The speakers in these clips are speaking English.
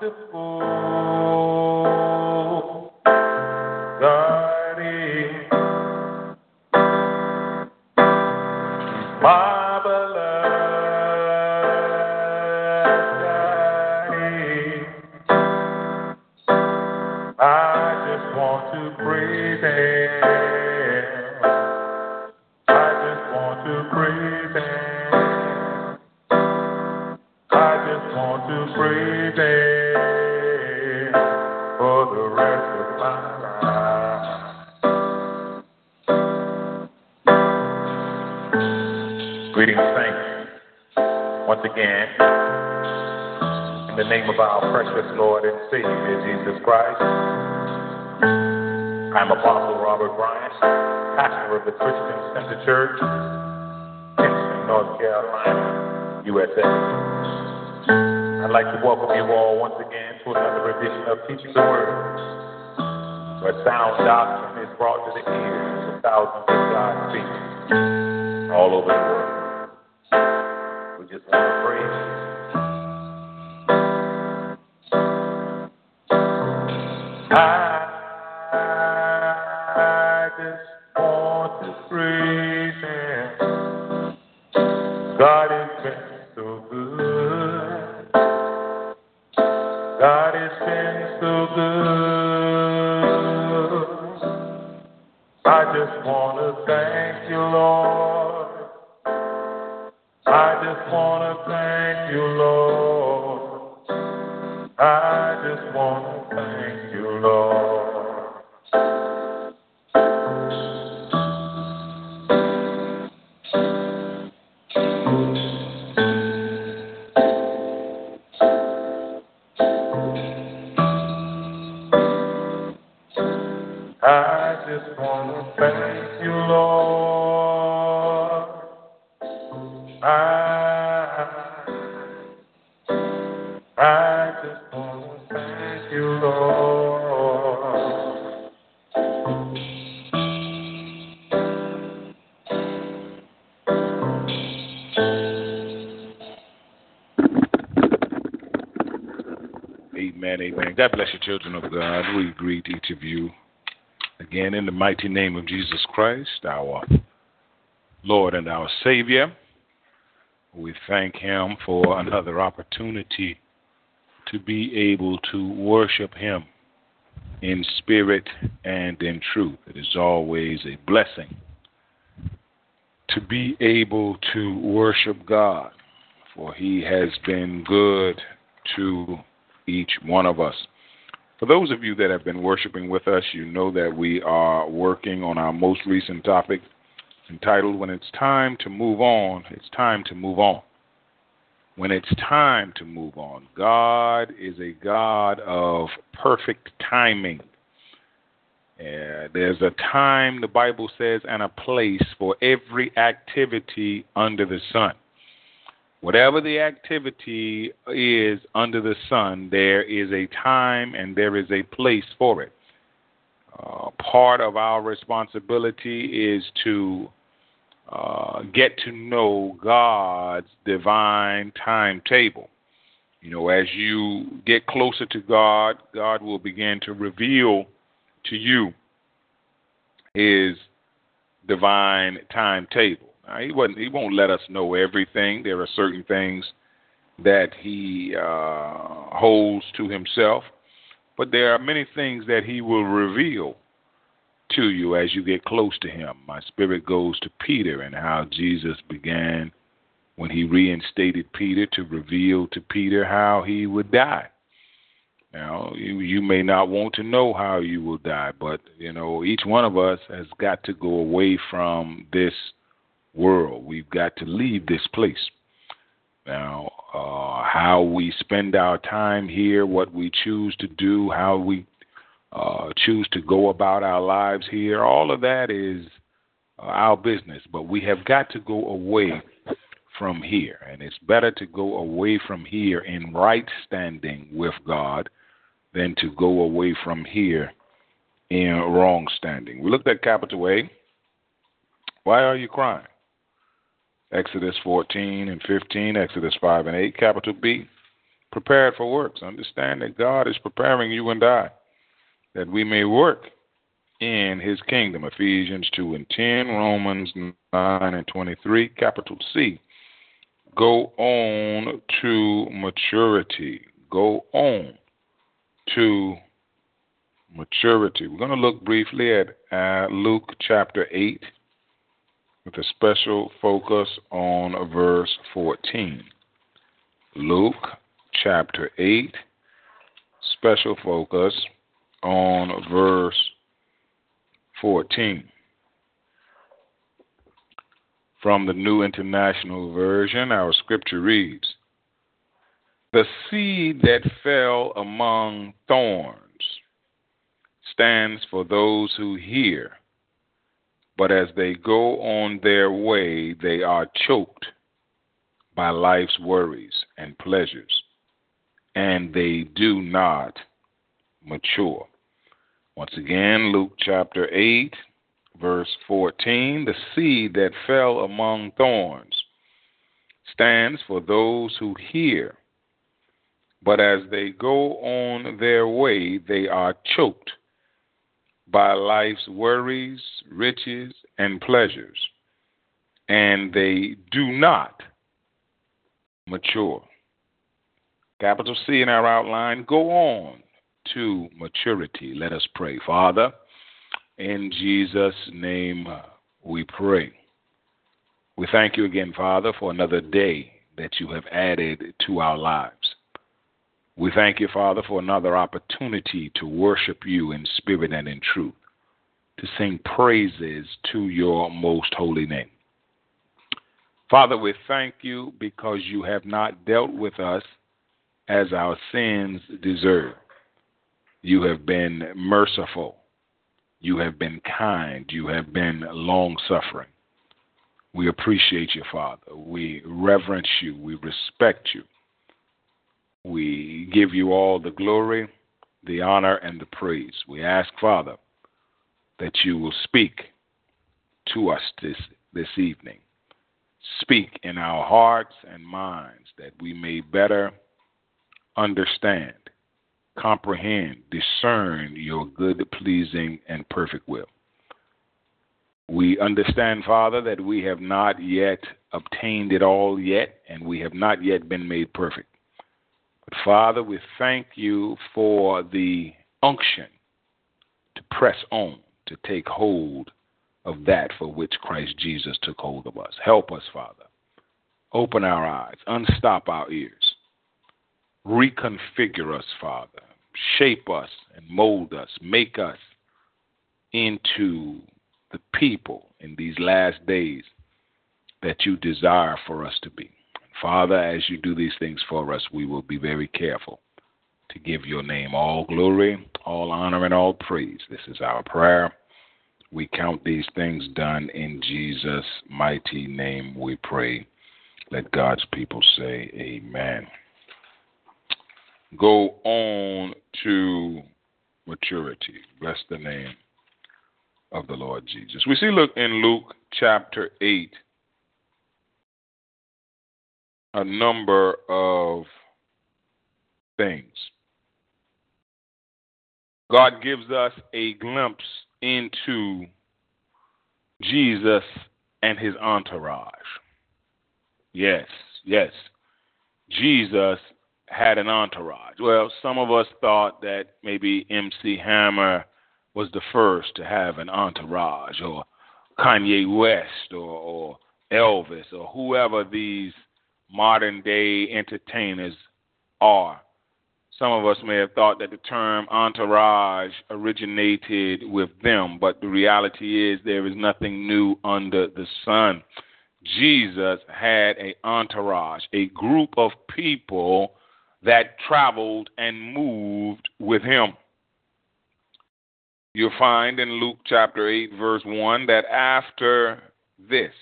Wonderful. I'd like to welcome you all once again to another edition of Teaching the Word, where sound doctrine is brought to the ears of thousands of God's people all over the world. Just want to thank you, Lord. I, I just want to thank you, Lord. Amen, amen. God bless you, children of God. We greet each of you again in the mighty name of Jesus Christ, our Lord and our Savior. We thank Him for another opportunity to be able to worship Him in spirit and in truth. It is always a blessing to be able to worship God, for He has been good to each one of us. For those of you that have been worshiping with us, you know that we are working on our most recent topic entitled When It's Time to Move On, It's Time to Move On. When it's time to move on, God is a God of perfect timing. Uh, there's a time, the Bible says, and a place for every activity under the sun. Whatever the activity is under the sun, there is a time and there is a place for it. Uh, part of our responsibility is to uh, get to know God's divine timetable. You know, as you get closer to God, God will begin to reveal to you His divine timetable. He wasn't. He won't let us know everything. There are certain things that He uh, holds to Himself, but there are many things that He will reveal to you as you get close to him. My spirit goes to Peter and how Jesus began when he reinstated Peter to reveal to Peter how he would die. Now, you, you may not want to know how you will die, but you know, each one of us has got to go away from this world. We've got to leave this place. Now, uh, how we spend our time here, what we choose to do, how we uh, choose to go about our lives here. All of that is uh, our business, but we have got to go away from here. And it's better to go away from here in right standing with God than to go away from here in wrong standing. We looked at capital A. Why are you crying? Exodus 14 and 15, Exodus 5 and 8. Capital B. Prepared for works. Understand that God is preparing you and I that we may work in his kingdom. Ephesians 2 and 10, Romans 9 and 23, capital C. Go on to maturity. Go on to maturity. We're going to look briefly at uh, Luke chapter 8 with a special focus on verse 14. Luke chapter 8, special focus on verse 14. From the New International Version, our scripture reads The seed that fell among thorns stands for those who hear, but as they go on their way, they are choked by life's worries and pleasures, and they do not mature. Once again, Luke chapter 8, verse 14 the seed that fell among thorns stands for those who hear, but as they go on their way, they are choked by life's worries, riches, and pleasures, and they do not mature. Capital C in our outline go on to maturity. Let us pray. Father, in Jesus' name uh, we pray. We thank you again, Father, for another day that you have added to our lives. We thank you, Father, for another opportunity to worship you in spirit and in truth, to sing praises to your most holy name. Father, we thank you because you have not dealt with us as our sins deserve. You have been merciful. You have been kind. You have been long suffering. We appreciate you, Father. We reverence you. We respect you. We give you all the glory, the honor, and the praise. We ask, Father, that you will speak to us this, this evening. Speak in our hearts and minds that we may better understand comprehend, discern your good, pleasing, and perfect will. We understand, Father, that we have not yet obtained it all yet, and we have not yet been made perfect. Father, we thank you for the unction to press on, to take hold of that for which Christ Jesus took hold of us. Help us, Father. Open our eyes, unstop our ears, reconfigure us, Father. Shape us and mold us, make us into the people in these last days that you desire for us to be. Father, as you do these things for us, we will be very careful to give your name all glory, all honor, and all praise. This is our prayer. We count these things done in Jesus' mighty name, we pray. Let God's people say, Amen. Go on to maturity. Bless the name of the Lord Jesus. We see look in Luke chapter 8 a number of things. God gives us a glimpse into Jesus and his entourage. Yes, yes. Jesus had an entourage. Well, some of us thought that maybe MC Hammer was the first to have an entourage, or Kanye West, or, or Elvis, or whoever these modern day entertainers are. Some of us may have thought that the term entourage originated with them, but the reality is there is nothing new under the sun. Jesus had an entourage, a group of people that traveled and moved with him. You'll find in Luke chapter 8, verse 1, that after this,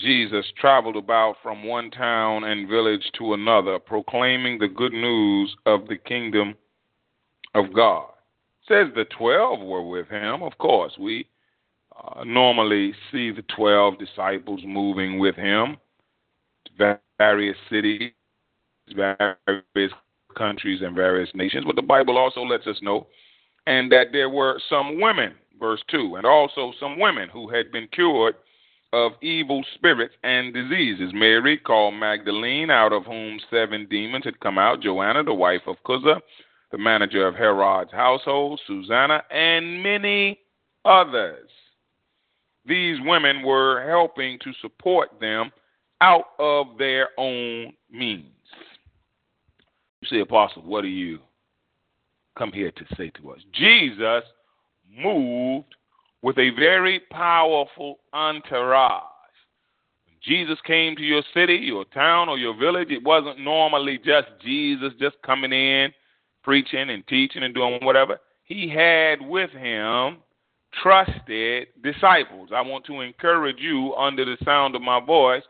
Jesus traveled about from one town and village to another, proclaiming the good news of the kingdom of God. Says the twelve were with him. Of course, we uh, normally see the twelve disciples moving with him to various cities, various countries, and various nations. But the Bible also lets us know, and that there were some women, verse 2, and also some women who had been cured of evil spirits and diseases. Mary, called Magdalene, out of whom seven demons had come out, Joanna, the wife of Chuza, the manager of Herod's household, Susanna, and many others. These women were helping to support them out of their own means. You say, Apostle, what do you come here to say to us? Jesus moved with a very powerful entourage. When Jesus came to your city, your town, or your village, it wasn't normally just Jesus just coming in, preaching and teaching and doing whatever. He had with him trusted disciples. I want to encourage you under the sound of my voice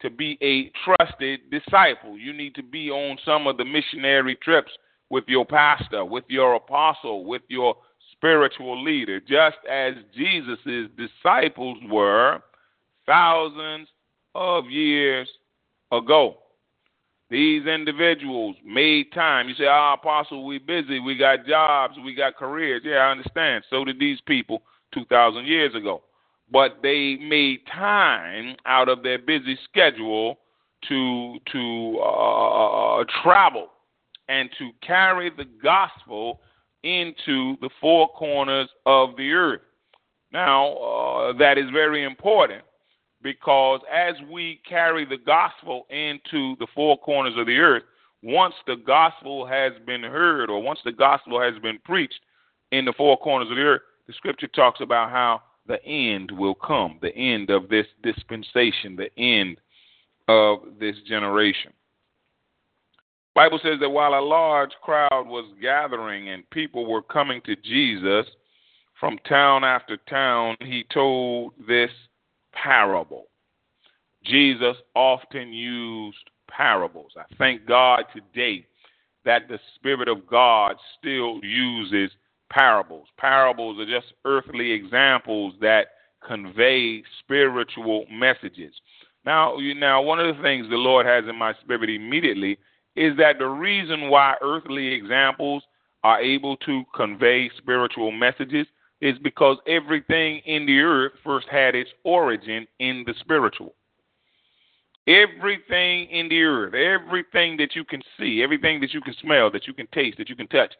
to be a trusted disciple. You need to be on some of the missionary trips with your pastor, with your apostle, with your spiritual leader, just as Jesus' disciples were thousands of years ago. These individuals made time. You say, ah, oh, Apostle, we busy. We got jobs. We got careers. Yeah, I understand. So did these people 2,000 years ago. But they made time out of their busy schedule to, to uh, travel and to carry the gospel into the four corners of the earth. Now, uh, that is very important because as we carry the gospel into the four corners of the earth, once the gospel has been heard or once the gospel has been preached in the four corners of the earth, the scripture talks about how the end will come, the end of this dispensation, the end of this generation. Bible says that while a large crowd was gathering and people were coming to Jesus from town after town, he told this parable. Jesus often used parables. I thank God today that the Spirit of God still uses parables. Parables are just earthly examples that convey spiritual messages. Now, you, now one of the things the Lord has in my spirit immediately is that the reason why earthly examples are able to convey spiritual messages is because everything in the earth first had its origin in the spiritual. Everything in the earth, everything that you can see, everything that you can smell, that you can taste, that you can touch,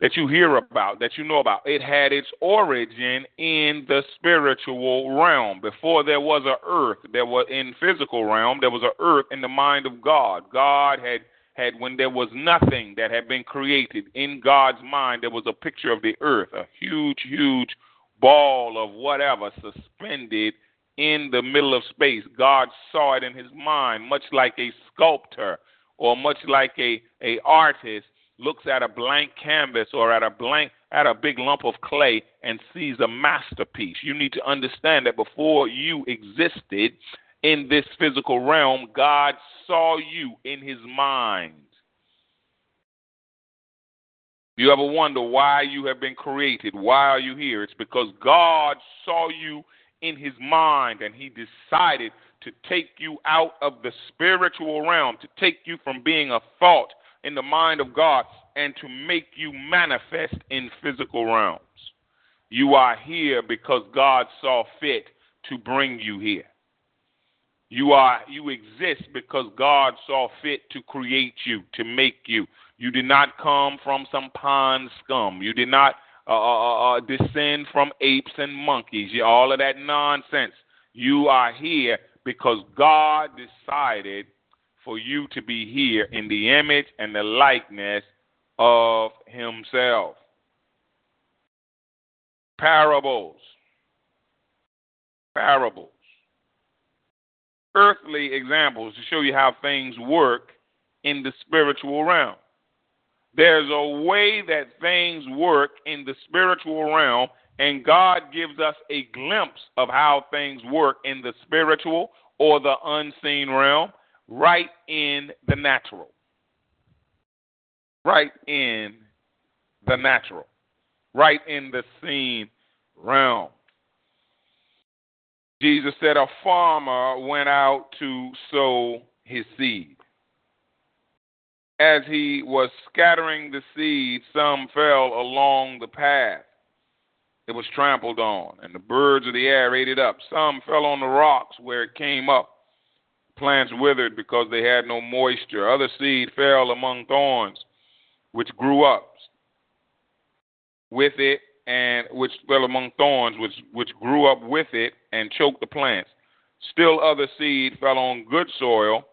that you hear about, that you know about, it had its origin in the spiritual realm. Before there was a earth, there was in physical realm, there was a earth in the mind of God. God had had when there was nothing that had been created in God's mind, there was a picture of the earth, a huge, huge ball of whatever suspended in the middle of space. God saw it in his mind, much like a sculptor or much like a, a artist looks at a blank canvas or at a blank at a big lump of clay and sees a masterpiece. You need to understand that before you existed in this physical realm, God saw you in his mind. You ever wonder why you have been created? Why are you here? It's because God saw you in his mind and he decided to take you out of the spiritual realm, to take you from being a thought in the mind of God and to make you manifest in physical realms. You are here because God saw fit to bring you here. You are you exist because God saw fit to create you, to make you. You did not come from some pond scum. You did not uh, uh, uh, uh descend from apes and monkeys. All of that nonsense. You are here because God decided for you to be here in the image and the likeness of himself. Parables. Parables. Earthly examples to show you how things work in the spiritual realm. There's a way that things work in the spiritual realm, and God gives us a glimpse of how things work in the spiritual or the unseen realm right in the natural. Right in the natural. Right in the seen realm. Jesus said a farmer went out to sow his seed. As he was scattering the seed, some fell along the path. It was trampled on, and the birds of the air ate it up. Some fell on the rocks where it came up plants withered because they had no moisture. Other seed fell among thorns, which grew up with it, and which fell among thorns, which which grew up with it and choked the plants. Still other seed fell on good soil.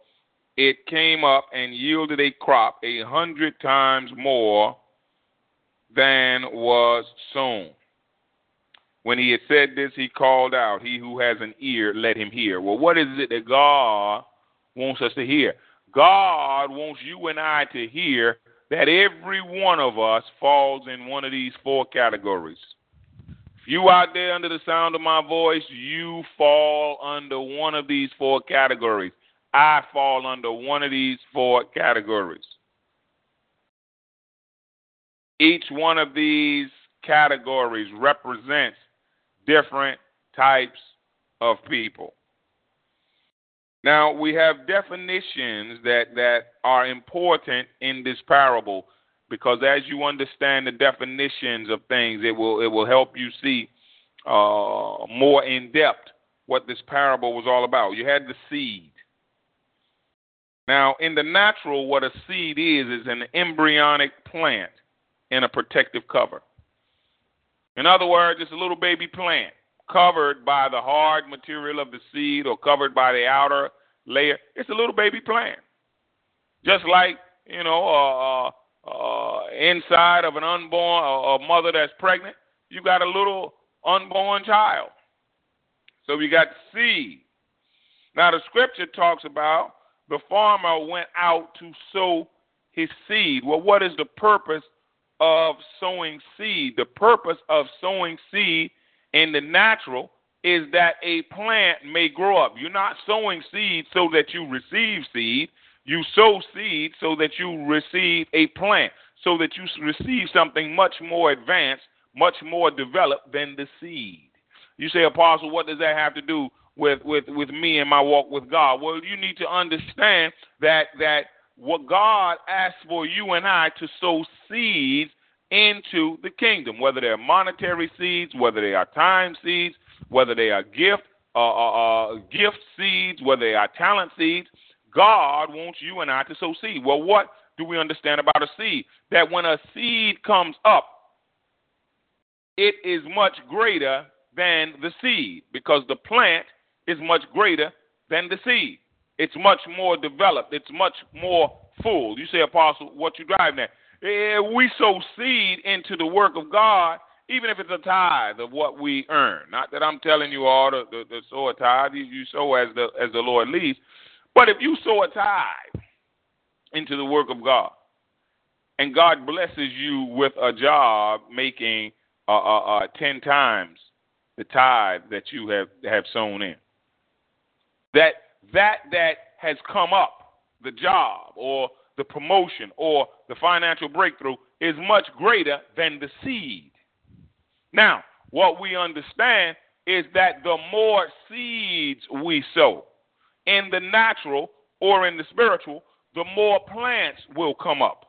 It came up and yielded a crop a hundred times more than was sown. When he had said this, he called out, He who has an ear, let him hear. Well, what is it that God wants us to hear? God wants you and I to hear that every one of us falls in one of these four categories. If you out there under the sound of my voice, you fall under one of these four categories. I fall under one of these four categories. Each one of these categories represents different types of people. Now, we have definitions that, that are important in this parable because as you understand the definitions of things, it will, it will help you see uh, more in depth what this parable was all about. You had the seed. Now, in the natural, what a seed is, is an embryonic plant in a protective cover. In other words, it's a little baby plant covered by the hard material of the seed or covered by the outer layer. It's a little baby plant. Just like, you know, uh, uh, uh, inside of an unborn, a, a mother that's pregnant, you got a little unborn child. So we got seed. Now, the scripture talks about the farmer went out to sow his seed. Well, what is the purpose of sowing seed. The purpose of sowing seed in the natural is that a plant may grow up. You're not sowing seed so that you receive seed. You sow seed so that you receive a plant, so that you receive something much more advanced, much more developed than the seed. You say, Apostle, what does that have to do with, with, with me and my walk with God? Well, you need to understand that that what God asks for you and I to sow seeds into the kingdom, whether they're monetary seeds, whether they are time seeds, whether they are gift uh, uh, uh, gift seeds, whether they are talent seeds. God wants you and I to sow seed. Well, what do we understand about a seed? That when a seed comes up, it is much greater than the seed because the plant is much greater than the seed. It's much more developed. It's much more full. You say, Apostle, what you driving at? Eh, we sow seed into the work of God, even if it's a tithe of what we earn. Not that I'm telling you all to, to, to sow a tithe. You, you sow as the as the Lord leads. But if you sow a tithe into the work of God, and God blesses you with a job making uh, uh, uh, ten times the tithe that you have have sown in, that that that has come up, the job or the promotion or the financial breakthrough is much greater than the seed. Now, what we understand is that the more seeds we sow in the natural or in the spiritual, the more plants will come up.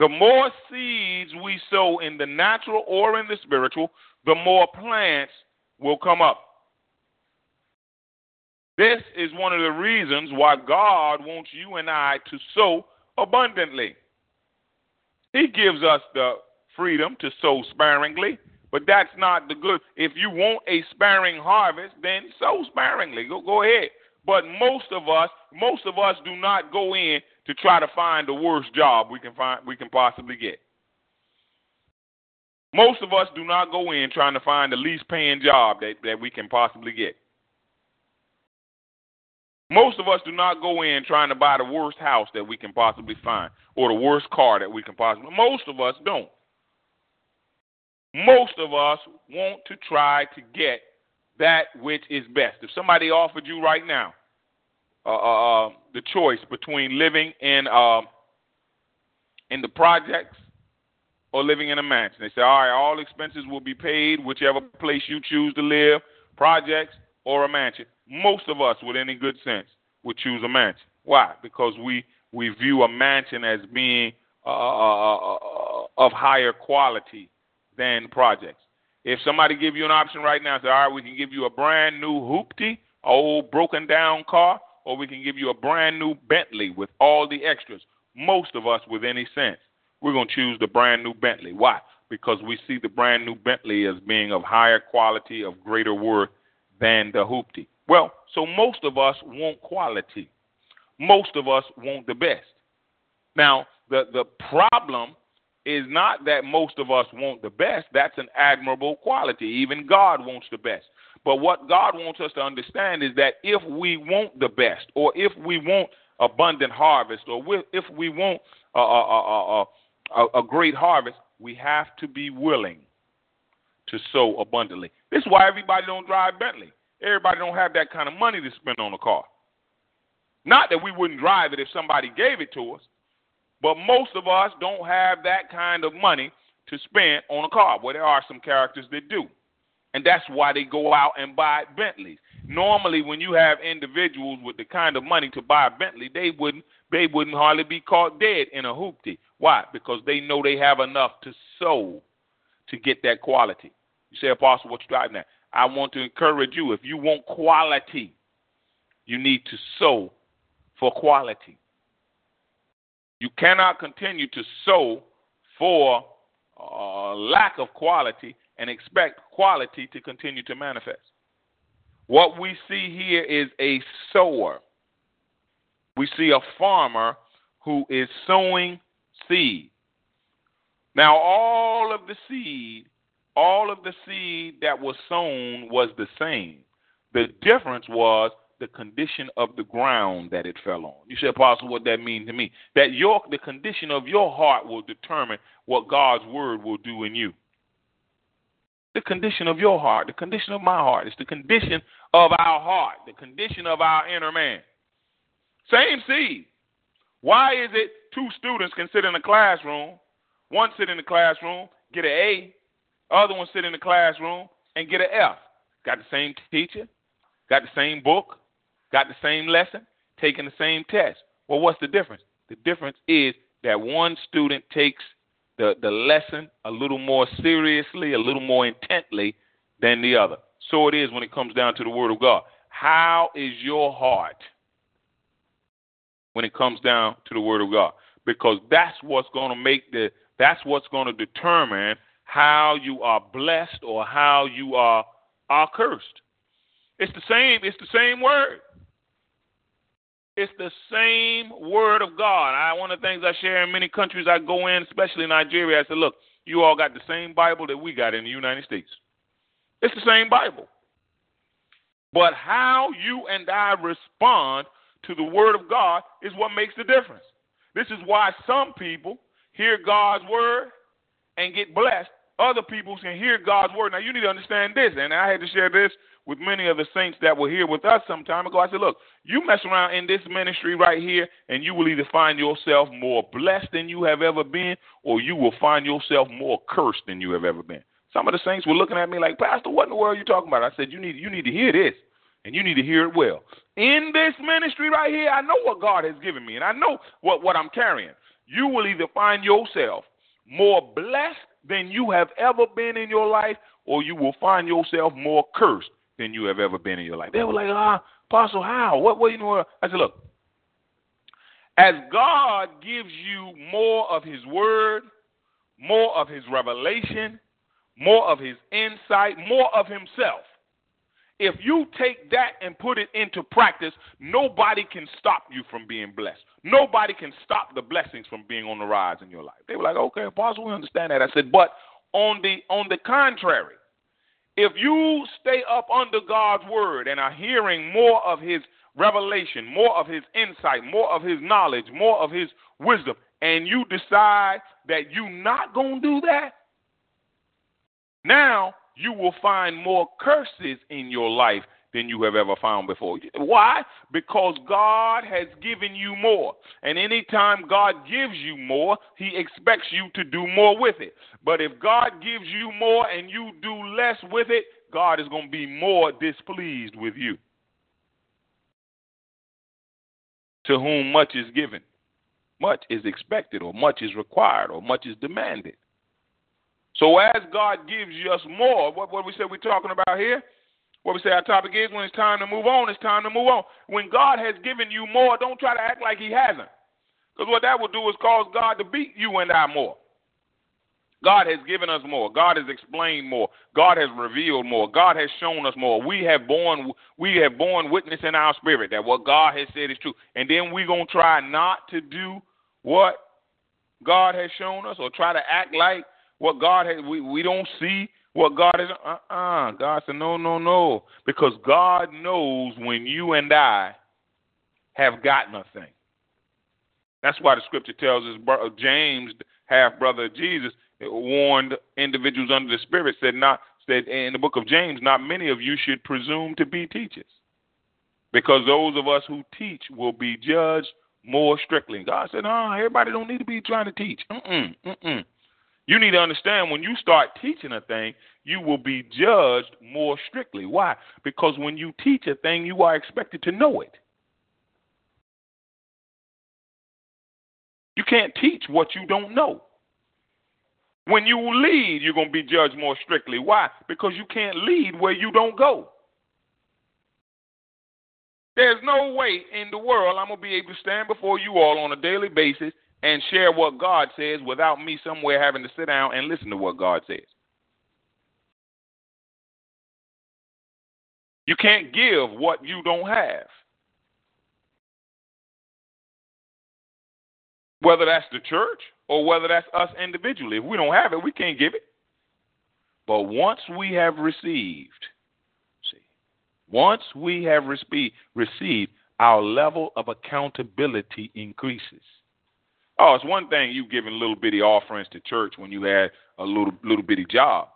The more seeds we sow in the natural or in the spiritual, the more plants will come up. This is one of the reasons why God wants you and I to sow abundantly. He gives us the freedom to sow sparingly, but that's not the good. If you want a sparing harvest, then sow sparingly. Go, go ahead. But most of us, most of us do not go in to try to find the worst job we can find we can possibly get. Most of us do not go in trying to find the least paying job that, that we can possibly get. Most of us do not go in trying to buy the worst house that we can possibly find or the worst car that we can possibly. Most of us don't. Most of us want to try to get that which is best. If somebody offered you right now uh, uh, uh the choice between living in uh, in the projects or living in a mansion, they say, all right, all expenses will be paid, whichever place you choose to live, projects or a mansion most of us with any good sense would choose a mansion. Why? Because we we view a mansion as being uh, uh, uh, uh, of higher quality than projects. If somebody give you an option right now, say, all right, we can give you a brand new hoopty, old broken down car, or we can give you a brand new Bentley with all the extras. Most of us with any sense, we're going to choose the brand new Bentley. Why? Because we see the brand new Bentley as being of higher quality, of greater worth than the hoopty. Well, so most of us want quality. Most of us want the best. Now, the, the problem is not that most of us want the best. That's an admirable quality. Even God wants the best. But what God wants us to understand is that if we want the best, or if we want abundant harvest, or if we want a, a, a, a, great harvest, we have to be willing to sow abundantly. This is why everybody don't drive Bentley. Everybody don't have that kind of money to spend on a car. Not that we wouldn't drive it if somebody gave it to us, but most of us don't have that kind of money to spend on a car. Well, there are some characters that do. And that's why they go out and buy Bentleys. Normally, when you have individuals with the kind of money to buy a Bentley, they wouldn't they wouldn't hardly be caught dead in a hoopty. Why? Because they know they have enough to sow to get that quality. You say, Apostle, what you driving at? I want to encourage you if you want quality, you need to sow for quality. You cannot continue to sow for uh, lack of quality and expect quality to continue to manifest. What we see here is a sower. We see a farmer who is sowing seed. Now, all of the seed all of the seed that was sown was the same. The difference was the condition of the ground that it fell on. You say, Apostle, what that mean to me? That your the condition of your heart will determine what God's word will do in you. The condition of your heart, the condition of my heart, it's the condition of our heart, the condition of our inner man. Same seed. Why is it two students can sit in a classroom, one sit in the classroom, get an A, other one sit in the classroom and get an F. Got the same teacher, got the same book, got the same lesson, taking the same test. Well, what's the difference? The difference is that one student takes the, the lesson a little more seriously, a little more intently than the other. So it is when it comes down to the Word of God. How is your heart? when it comes down to the Word of God, because that's what's going to make the that's what's going to determine how you are blessed or how you are are cursed. It's the same. It's the same word. It's the same word of God. I one of the things I share in many countries I go in, especially Nigeria, I said, look, you all got the same Bible that we got in the United States. It's the same Bible. But how you and I respond to the word of God is what makes the difference. This is why some people hear God's word and get blessed. Other people can hear God's word. Now you need to understand this, and I had to share this with many of the saints that were here with us some time ago. I said, look, you mess around in this ministry right here, and you will either find yourself more blessed than you have ever been, or you will find yourself more cursed than you have ever been. Some of the saints were looking at me like, Pastor, what in the world are you talking about? I said, you need, you need to hear this, and you need to hear it well. In this ministry right here, I know what God has given me, and I know what, what I'm carrying. You will either find yourself more blessed than you have ever been in your life, or you will find yourself more cursed than you have ever been in your life. They were like, ah, Apostle, how? What, what, you know? I said, look, as God gives you more of His Word, more of His revelation, more of His insight, more of Himself, if you take that and put it into practice, nobody can stop you from being blessed. Nobody can stop the blessings from being on the rise in your life. They were like, okay, Apostle, we understand that. I said, but on the on the contrary, if you stay up under God's word and are hearing more of his revelation, more of his insight, more of his knowledge, more of his wisdom, and you decide that you're not going to do that, now you will find more curses in your life than you have ever found before. Why? Because God has given you more. And anytime God gives you more, He expects you to do more with it. But if God gives you more and you do less with it, God is going to be more displeased with you. To whom much is given, much is expected, or much is required, or much is demanded. So as God gives us more, what, what we said we're talking about here, what we say our topic is when it's time to move on, it's time to move on. When God has given you more, don't try to act like He hasn't. Because what that will do is cause God to beat you and I more. God has given us more. God has explained more. God has revealed more. God has shown us more. We have borne we have borne witness in our spirit that what God has said is true. And then we're gonna try not to do what God has shown us or try to act like what God has we, we don't see what God is, uh uh-uh. uh God said, no, no, no. Because God knows when you and I have gotten a thing. That's why the scripture tells us James, half brother of Jesus, warned individuals under the Spirit, said not said in the book of James, not many of you should presume to be teachers. Because those of us who teach will be judged more strictly. God said, no, everybody don't need to be trying to teach. Mm-mm, mm-mm. You need to understand when you start teaching a thing, you will be judged more strictly. Why? Because when you teach a thing, you are expected to know it. You can't teach what you don't know. When you lead, you're going to be judged more strictly. Why? Because you can't lead where you don't go. There's no way in the world I'm going to be able to stand before you all on a daily basis and share what God says without me somewhere having to sit down and listen to what God says. You can't give what you don't have. Whether that's the church or whether that's us individually. If we don't have it, we can't give it. But once we have received, see, once we have received, our level of accountability increases. Oh, it's one thing you giving little bitty offerings to church when you had a little little bitty job.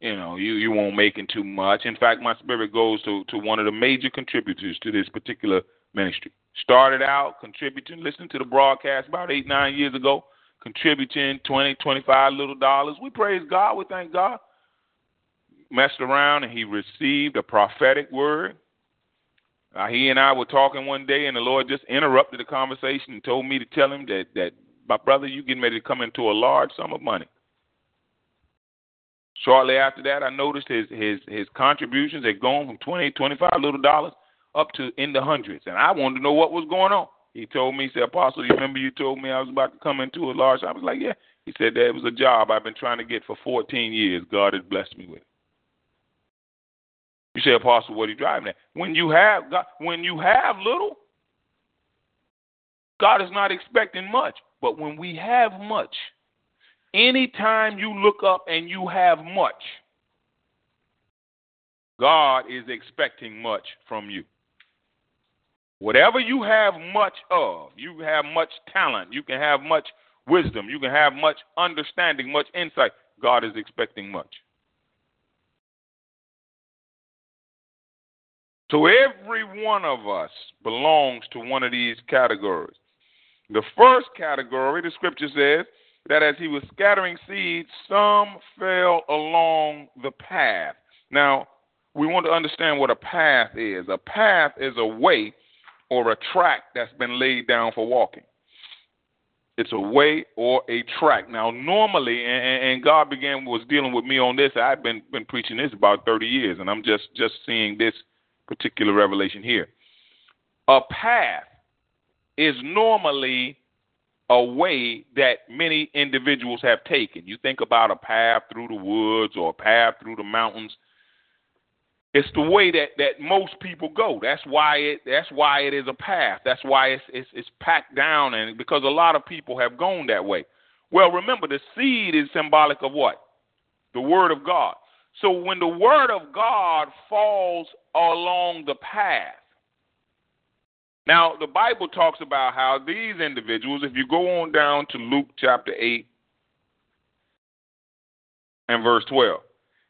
You know, you you won't making too much. In fact, my spirit goes to to one of the major contributors to this particular ministry. Started out contributing, listening to the broadcast about eight nine years ago, contributing twenty twenty five little dollars. We praise God. We thank God. Messed around and he received a prophetic word uh, he and I were talking one day, and the Lord just interrupted the conversation and told me to tell him that that my brother, you getting ready to come into a large sum of money. Shortly after that, I noticed his his his contributions had gone from twenty, twenty-five little dollars up to in the hundreds, and I wanted to know what was going on. He told me, he said, Apostle, you remember you told me I was about to come into a large. I was like, yeah. He said that was a job I've been trying to get for 14 years. God has blessed me with it. You say, Apostle, what are you driving at? When you have God, when you have little, God is not expecting much. But when we have much, anytime you look up and you have much, God is expecting much from you. Whatever you have much of, you have much talent, you can have much wisdom, you can have much understanding, much insight. God is expecting much. So every one of us belongs to one of these categories. The first category, the scripture says, that as he was scattering seeds, some fell along the path. Now, we want to understand what a path is. A path is a way or a track that's been laid down for walking. It's a way or a track. Now, normally, and, and God began was dealing with me on this. I've been been preaching this about 30 years, and I'm just just seeing this particular revelation here. A path is normally a way that many individuals have taken. You think about a path through the woods or a path through the mountains. It's the way that, that most people go. That's why it that's why it is a path. That's why it's, it's it's packed down and because a lot of people have gone that way. Well, remember the seed is symbolic of what? The word of God. So when the word of God falls along the path, now the Bible talks about how these individuals, if you go on down to Luke chapter 8 and verse 12,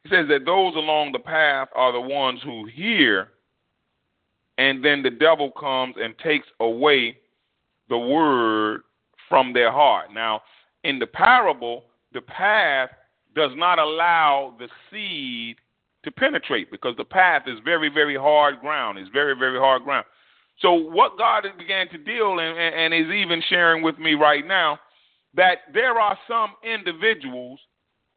it says that those along the path are the ones who hear, and then the devil comes and takes away the word from their heart. Now, in the parable, the path does not allow the seed to penetrate because the path is very, very hard ground. It's very, very hard ground. So what God began to deal and, and is even sharing with me right now that there are some individuals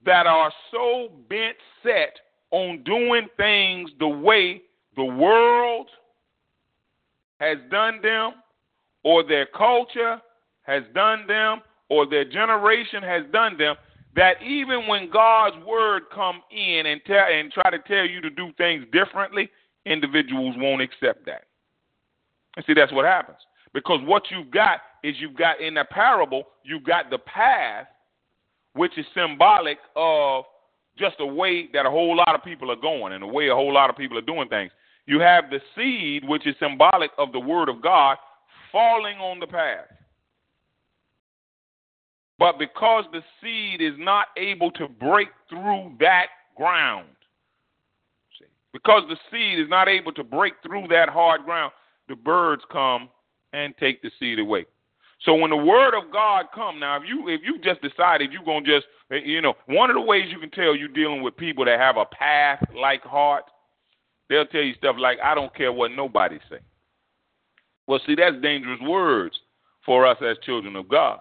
that are so bent set on doing things the way the world has done them or their culture has done them or their generation has done them that even when God's word come in and tell and try to tell you to do things differently, individuals won't accept that. And see, that's what happens. Because what you've got is you've got in the parable, you've got the path, which is symbolic of just a way that a whole lot of people are going and the way a whole lot of people are doing things. You have the seed, which is symbolic of the word of God, falling on the path. But because the seed is not able to break through that ground, because the seed is not able to break through that hard ground, the birds come and take the seed away. So when the word of God come, now if you if you just decided you're gonna just eh, you know one of the ways you can tell you're dealing with people that have a path like heart, they'll tell you stuff like I don't care what nobody say. Well, see that's dangerous words for us as children of God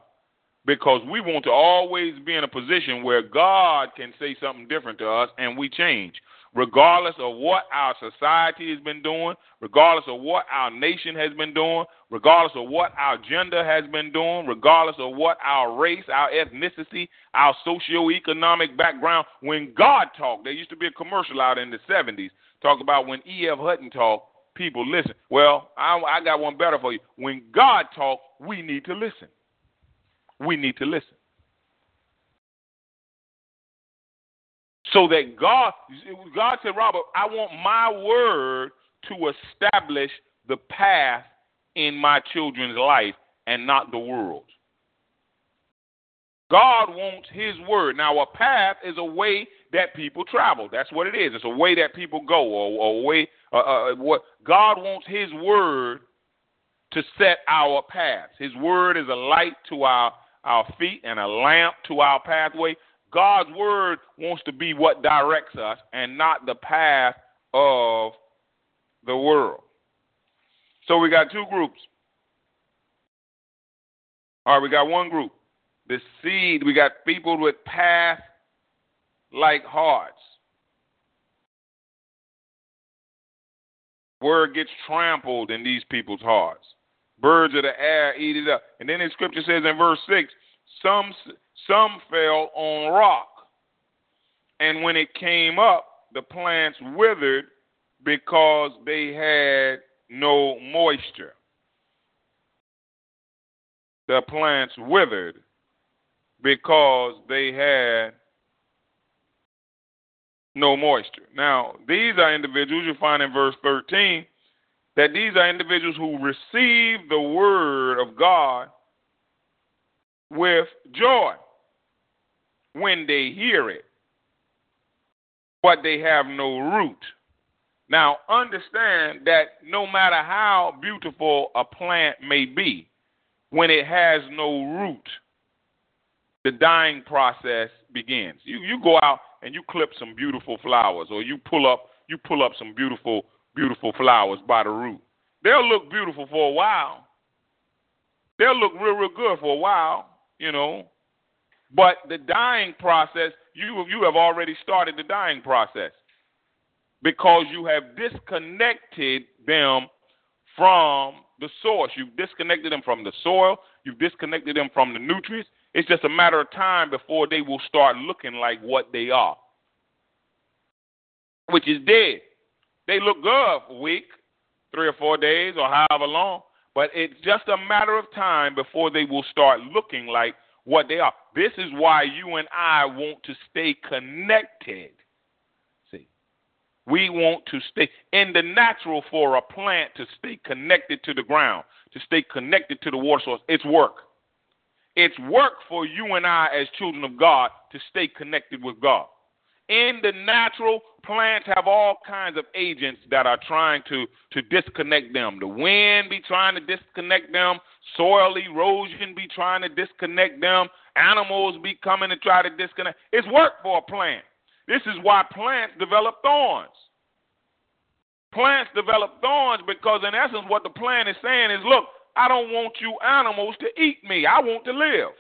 because we want to always be in a position where God can say something different to us and we change. Regardless of what our society has been doing, regardless of what our nation has been doing, regardless of what our gender has been doing, regardless of what our race, our ethnicity, our socioeconomic background, when God talked, there used to be a commercial out in the 70s, talk about when E.F. Hutton talked, people listen. Well, I, I got one better for you. When God talked, we need to listen we need to listen. So that God, God said, Robert, I want my word to establish the path in my children's life and not the world. God wants His word. Now, a path is a way that people travel. That's what it is. It's a way that people go, or, or a way. Uh, uh, what God wants His word to set our paths. His word is a light to our our feet and a lamp to our pathway. God's word wants to be what directs us and not the path of the world. So we got two groups. All right, we got one group. The seed, we got people with path like hearts. Word gets trampled in these people's hearts. Birds of the air eat it up. And then the scripture says in verse 6 some, some fell on rock. And when it came up, the plants withered because they had no moisture. The plants withered because they had no moisture. Now, these are individuals you find in verse 13 that these are individuals who receive the word of God with joy when they hear it, but they have no root. Now, understand that no matter how beautiful a plant may be, when it has no root, the dying process begins. You you go out and you clip some beautiful flowers, or you pull up you pull up some beautiful beautiful flowers by the root. They'll look beautiful for a while. They'll look real real good for a while, you know. But the dying process, you you have already started the dying process because you have disconnected them from the source. You've disconnected them from the soil. You've disconnected them from the nutrients. It's just a matter of time before they will start looking like what they are, which is dead. They look good for a week, three or four days, or however long, but it's just a matter of time before they will start looking like what they are. This is why you and I want to stay connected. See, we want to stay in the natural for a plant to stay connected to the ground, to stay connected to the water source. It's work. It's work for you and I as children of God to stay connected with God. In the natural, plants have all kinds of agents that are trying to, to disconnect them. The wind be trying to disconnect them, soil erosion be trying to disconnect them, animals be coming to try to disconnect. It's work for a plant. This is why plants develop thorns. Plants develop thorns because, in essence, what the plant is saying is look, I don't want you animals to eat me. I want to live.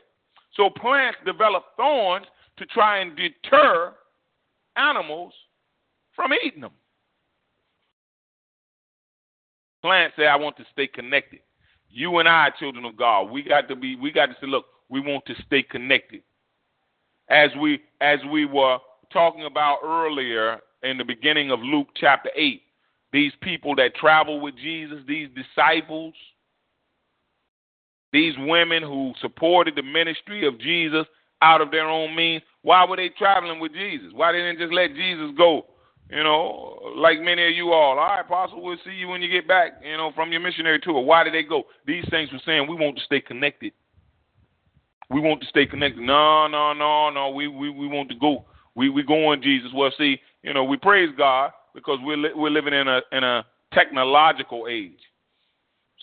So plants develop thorns to try and deter animals from eating them. Plants say, I want to stay connected. You and I, children of God, we got to be, we got to say, look, we want to stay connected. As we as we were talking about earlier in the beginning of Luke chapter 8, these people that travel with Jesus, these disciples, these women who supported the ministry of Jesus out of their own means, why were they traveling with Jesus? Why didn't they just let Jesus go? You know, like many of you all. All right, Apostle, we'll see you when you get back, you know, from your missionary tour. Why did they go? These things were saying we want to stay connected. We want to stay connected. No, no, no, no. We we, we want to go. We we going Jesus. Well, see, you know, we praise God because we're li- we're living in a in a technological age.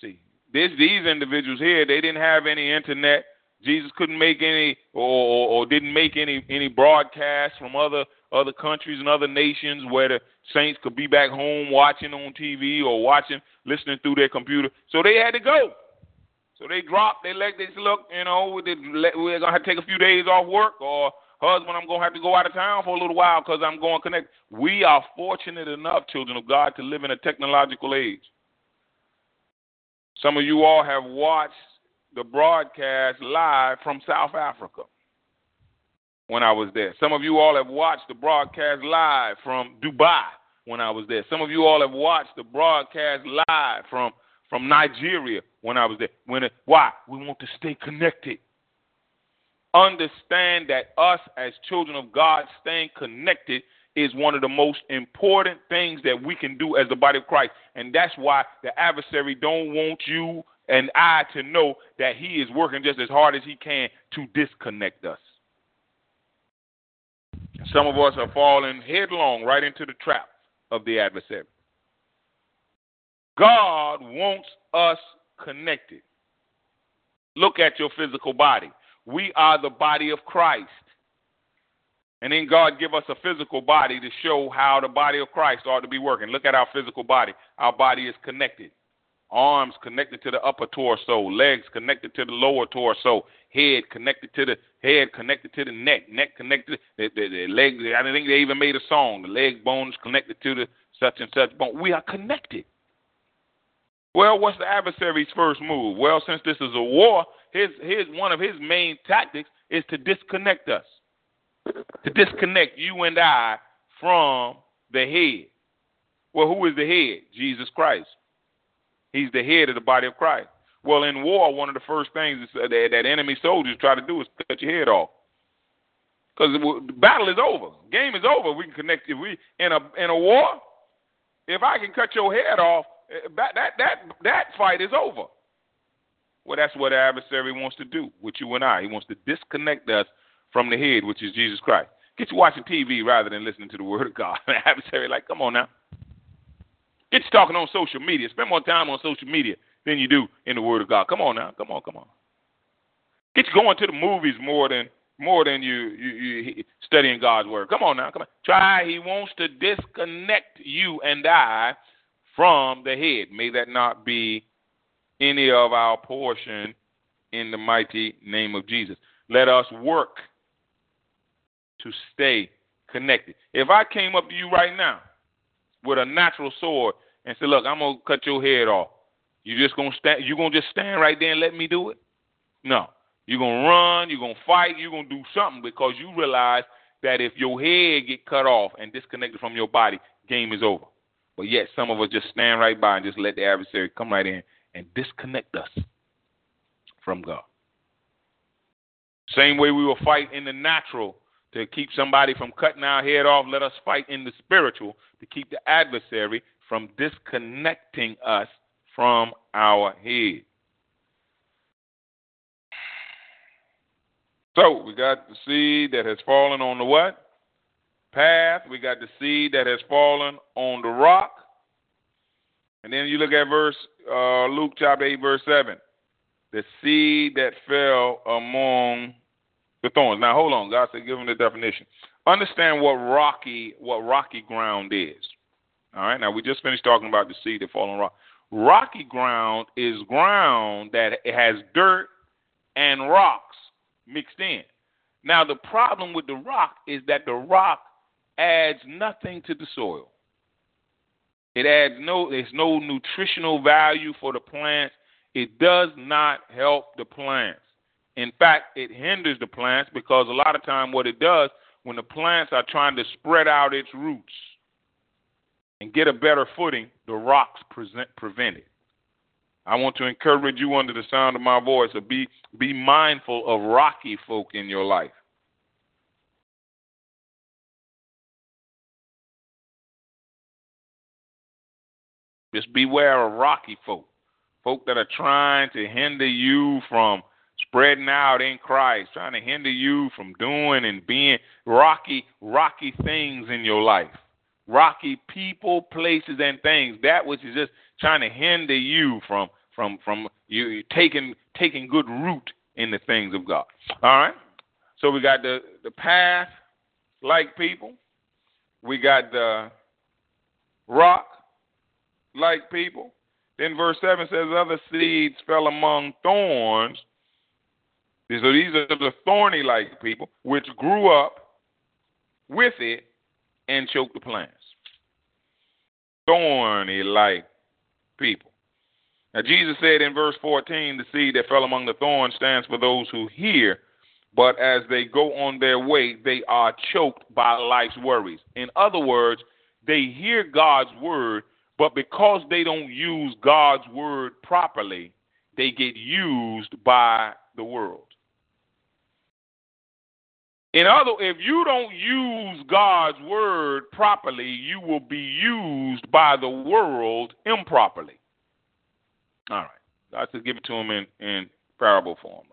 See, this these individuals here, they didn't have any internet. Jesus couldn't make any or, or, didn't make any any broadcasts from other other countries and other nations where the saints could be back home watching on TV or watching listening through their computer. So they had to go. So they dropped. They let this look. You know, we're gonna have to take a few days off work or husband, I'm to have to go out of town for a little while because I'm going to connect. We are fortunate enough, children of God, to live in a technological age. Some of you all have watched the broadcast live from South Africa when I was there. Some of you all have watched the broadcast live from Dubai when I was there. Some of you all have watched the broadcast live from from Nigeria when I was there. When it, why? We want to stay connected. Understand that us as children of God staying connected is one of the most important things that we can do as the body of Christ. And that's why the adversary don't want you and I to know that he is working just as hard as he can to disconnect us. Some of us are falling headlong right into the trap of the adversary. God wants us connected. Look at your physical body. We are the body of Christ. And then God give us a physical body to show how the body of Christ ought to be working. Look at our physical body. Our body is connected. Arms connected to the upper torso, legs connected to the lower torso, head connected to the head connected to the neck, neck connected the, the, the legs. I think they even made a song. The leg bones connected to the such and such bone. We are connected. Well, what's the adversary's first move? Well, since this is a war, his his one of his main tactics is to disconnect us. To disconnect you and I from the head. Well, who is the head? Jesus Christ. He's the head of the body of Christ. Well, in war, one of the first things that, that enemy soldiers try to do is cut your head off. Because the battle is over, game is over. We can connect if we in a in a war. If I can cut your head off, eh, that that that that fight is over. Well, that's what the adversary wants to do with you and I. He wants to disconnect us from the head, which is Jesus Christ. Get you watching TV rather than listening to the Word of God. The adversary, like, come on now. Get you talking on social media. Spend more time on social media than you do in the Word of God. Come on now. Come on, come on. Get you going to the movies more than more than you, you, you studying God's Word. Come on now. Come on. Try. He wants to disconnect you and I from the head. May that not be any of our portion in the mighty name of Jesus. Let us work to stay connected. If I came up to you right now with a natural sword and said, "Look, I'm gonna cut your head off," you just gonna stand? You gonna just stand right there and let me do it? No. You're gonna run. You're gonna fight. You're gonna do something because you realize that if your head get cut off and disconnected from your body, game is over. But yet some of us just stand right by and just let the adversary come right in and disconnect us from God. Same way we will fight in the natural to keep somebody from cutting our head off, let us fight in the spiritual to keep the adversary from disconnecting us from our head. So we got the seed that has fallen on the what? Path. We got the seed that has fallen on the rock. And then you look at verse uh, Luke chapter 8, verse 7. The seed that fell among the thorns. Now hold on, God said give them the definition. Understand what rocky what rocky ground is. All right. Now we just finished talking about the seed that fall on rock. Rocky ground is ground that has dirt and rocks mixed in. Now the problem with the rock is that the rock adds nothing to the soil. It adds no there's no nutritional value for the plants. It does not help the plants. In fact, it hinders the plants because a lot of time what it does when the plants are trying to spread out its roots and get a better footing, the rocks present, prevent it. I want to encourage you under the sound of my voice to be be mindful of rocky folk in your life. Just beware of rocky folk, folk that are trying to hinder you from spreading out in Christ, trying to hinder you from doing and being rocky, rocky things in your life. Rocky people, places, and things. That which is just trying to hinder you from from from you taking taking good root in the things of God. All right. So we got the the path like people. We got the rock like people. Then verse 7 says, Other seeds fell among thorns, so these are the thorny like people, which grew up with it and choked the plants. Thorny like people. Now, Jesus said in verse 14, the seed that fell among the thorns stands for those who hear, but as they go on their way, they are choked by life's worries. In other words, they hear God's word, but because they don't use God's word properly, they get used by the world. In other, if you don't use God's word properly, you will be used by the world improperly. All right. God says give it to him in, in parable form.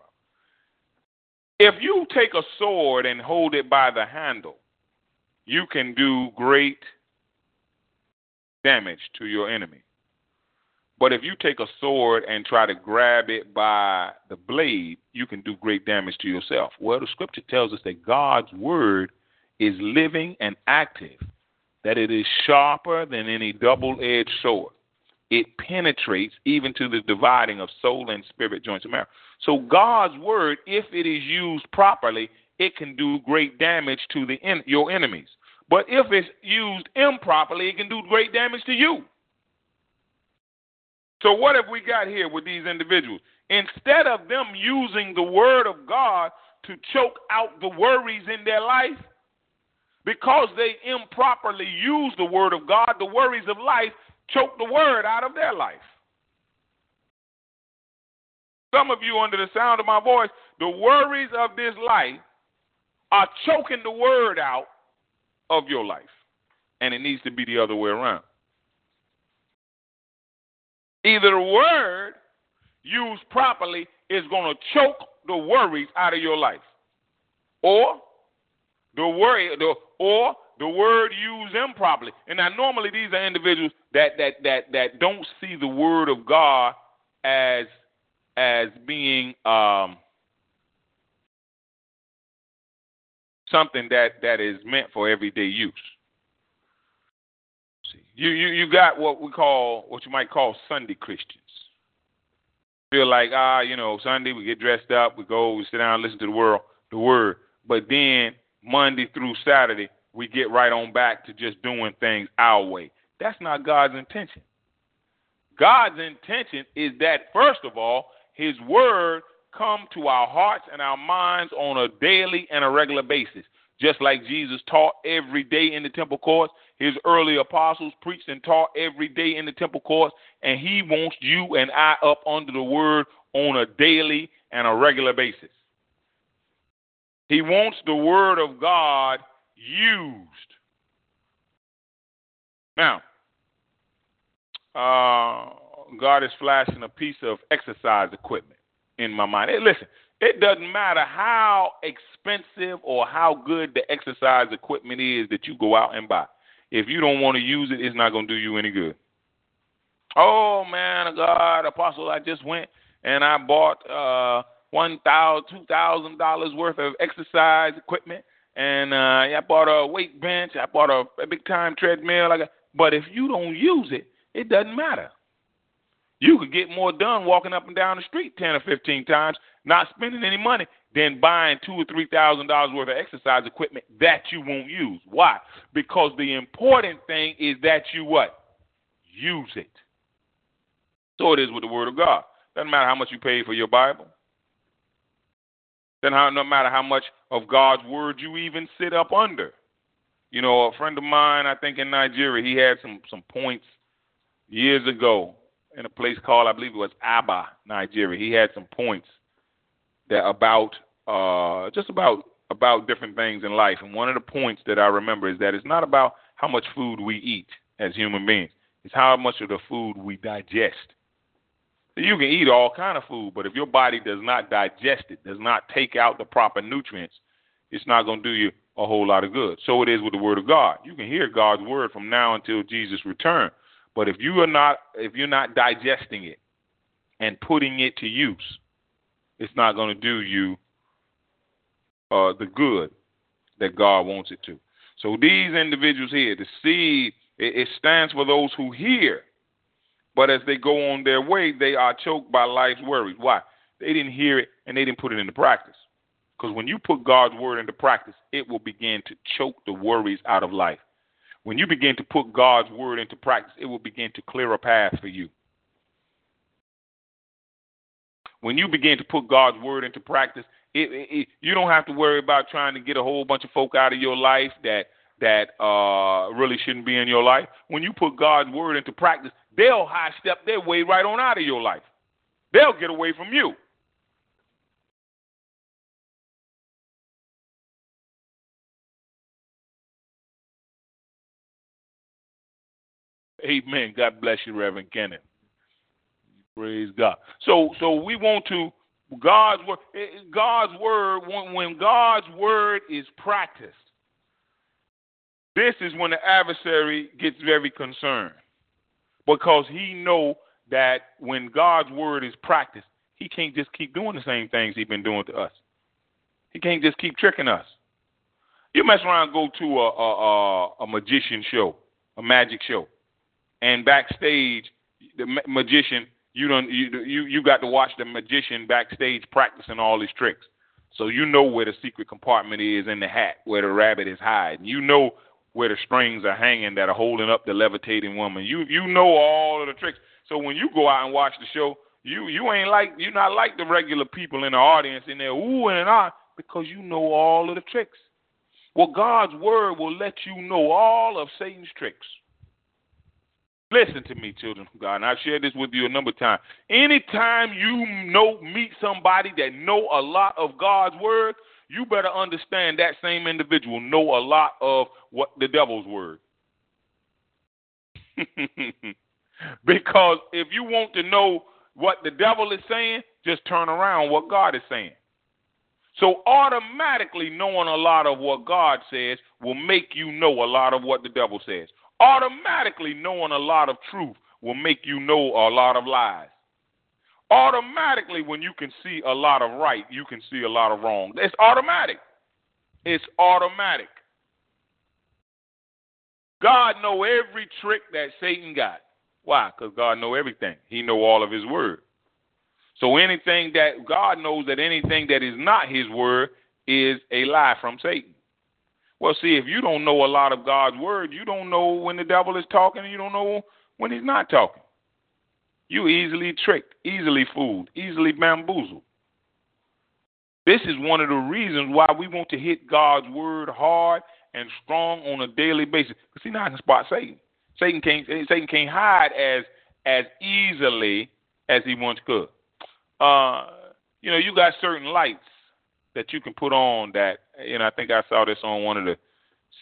If you take a sword and hold it by the handle, you can do great damage to your enemy. But if you take a sword and try to grab it by the blade, you can do great damage to yourself. Well, the scripture tells us that God's word is living and active, that it is sharper than any double edged sword. It penetrates even to the dividing of soul and spirit, joints, and marrow. So, God's word, if it is used properly, it can do great damage to the your enemies. But if it's used improperly, it can do great damage to you. So, what have we got here with these individuals? Instead of them using the word of God to choke out the worries in their life, because they improperly use the word of God, the worries of life choke the word out of their life. Some of you, under the sound of my voice, the worries of this life are choking the word out of your life. And it needs to be the other way around. Either the word used properly is going to choke the worries out of your life, or the worry, the, or the word used improperly. And now, normally, these are individuals that that that that don't see the word of God as as being um, something that that is meant for everyday use. You you you got what we call what you might call Sunday Christians. Feel like ah, you know, Sunday we get dressed up, we go, we sit down, and listen to the world, the word, but then Monday through Saturday we get right on back to just doing things our way. That's not God's intention. God's intention is that first of all, His word come to our hearts and our minds on a daily and a regular basis. Just like Jesus taught every day in the temple courts, his early apostles preached and taught every day in the temple courts, and he wants you and I up under the word on a daily and a regular basis. He wants the word of God used. Now, uh, God is flashing a piece of exercise equipment in my mind. Hey, listen, it doesn't matter how expensive or how good the exercise equipment is that you go out and buy. If you don't want to use it, it's not going to do you any good. Oh man, God, Apostle, I just went and I bought uh, one thousand, two thousand dollars worth of exercise equipment, and uh, I bought a weight bench. I bought a, a big time treadmill. Like, but if you don't use it, it doesn't matter. You could get more done walking up and down the street ten or fifteen times, not spending any money, than buying two or three thousand dollars worth of exercise equipment that you won't use. Why? Because the important thing is that you what? Use it. So it is with the Word of God. Doesn't matter how much you pay for your Bible. Then how no matter how much of God's word you even sit up under. You know, a friend of mine, I think in Nigeria, he had some some points years ago in a place called, I believe it was Aba, Nigeria. He had some points that about uh, just about about different things in life. And one of the points that I remember is that it's not about how much food we eat as human beings; it's how much of the food we digest. You can eat all kind of food, but if your body does not digest it, does not take out the proper nutrients, it's not going to do you a whole lot of good. So it is with the word of God. You can hear God's word from now until Jesus return, but if you are not if you're not digesting it and putting it to use, it's not going to do you uh, the good that God wants it to. So these individuals here, the seed, it, it stands for those who hear, but as they go on their way, they are choked by life's worries. Why? They didn't hear it and they didn't put it into practice. Because when you put God's word into practice, it will begin to choke the worries out of life. When you begin to put God's word into practice, it will begin to clear a path for you. When you begin to put God's word into practice, it, it, it, you don't have to worry about trying to get a whole bunch of folk out of your life that that uh, really shouldn't be in your life. When you put God's word into practice, they'll high step their way right on out of your life. They'll get away from you. Amen. God bless you, Reverend Kenneth. Praise God. So, so we want to God's word. Eh, eh, God's word. When, when God's word is practiced, this is when the adversary gets very concerned because he know that when God's word is practiced, he can't just keep doing the same things he's been doing to us. He can't just keep tricking us. You mess around, go to a a, a, a magician show, a magic show and backstage, the magician, you don't you you you got to watch the magician backstage practicing all his tricks. So you know where the secret compartment is in the hat, where the rabbit is hiding. You know where the strings are hanging that are holding up the levitating woman. You you know all of the tricks. So when you go out and watch the show, you you ain't like you're not like the regular people in the audience in there ooh and ah because you know all of the tricks. Well, God's word will let you know all of Satan's tricks. Listen to me, children God, and I've shared this with you a number of times. Anytime you know meet somebody that know a lot of God's word, you better understand that same individual know a lot of what the devil's word. because if you want to know what the devil is saying, just turn around what God is saying. So automatically knowing a lot of what God says will make you know a lot of what the devil says. Automatically knowing a lot of truth will make you know a lot of lies. Automatically when you can see a lot of right, you can see a lot of wrong. It's automatic. It's automatic. God know every trick that Satan got. Why? Because God know everything. He know all of his word. So anything that God knows that anything that is not his word is a lie from Satan. Well, see, if you don't know a lot of God's word, you don't know when the devil is talking and you don't know when he's not talking. You easily tricked, easily fooled, easily bamboozled. This is one of the reasons why we want to hit God's word hard and strong on a daily basis. Because see, now I can spot Satan. Satan can't Satan can't hide as as easily as he once could. Uh, you know, you got certain lights that you can put on that you know, I think I saw this on one of the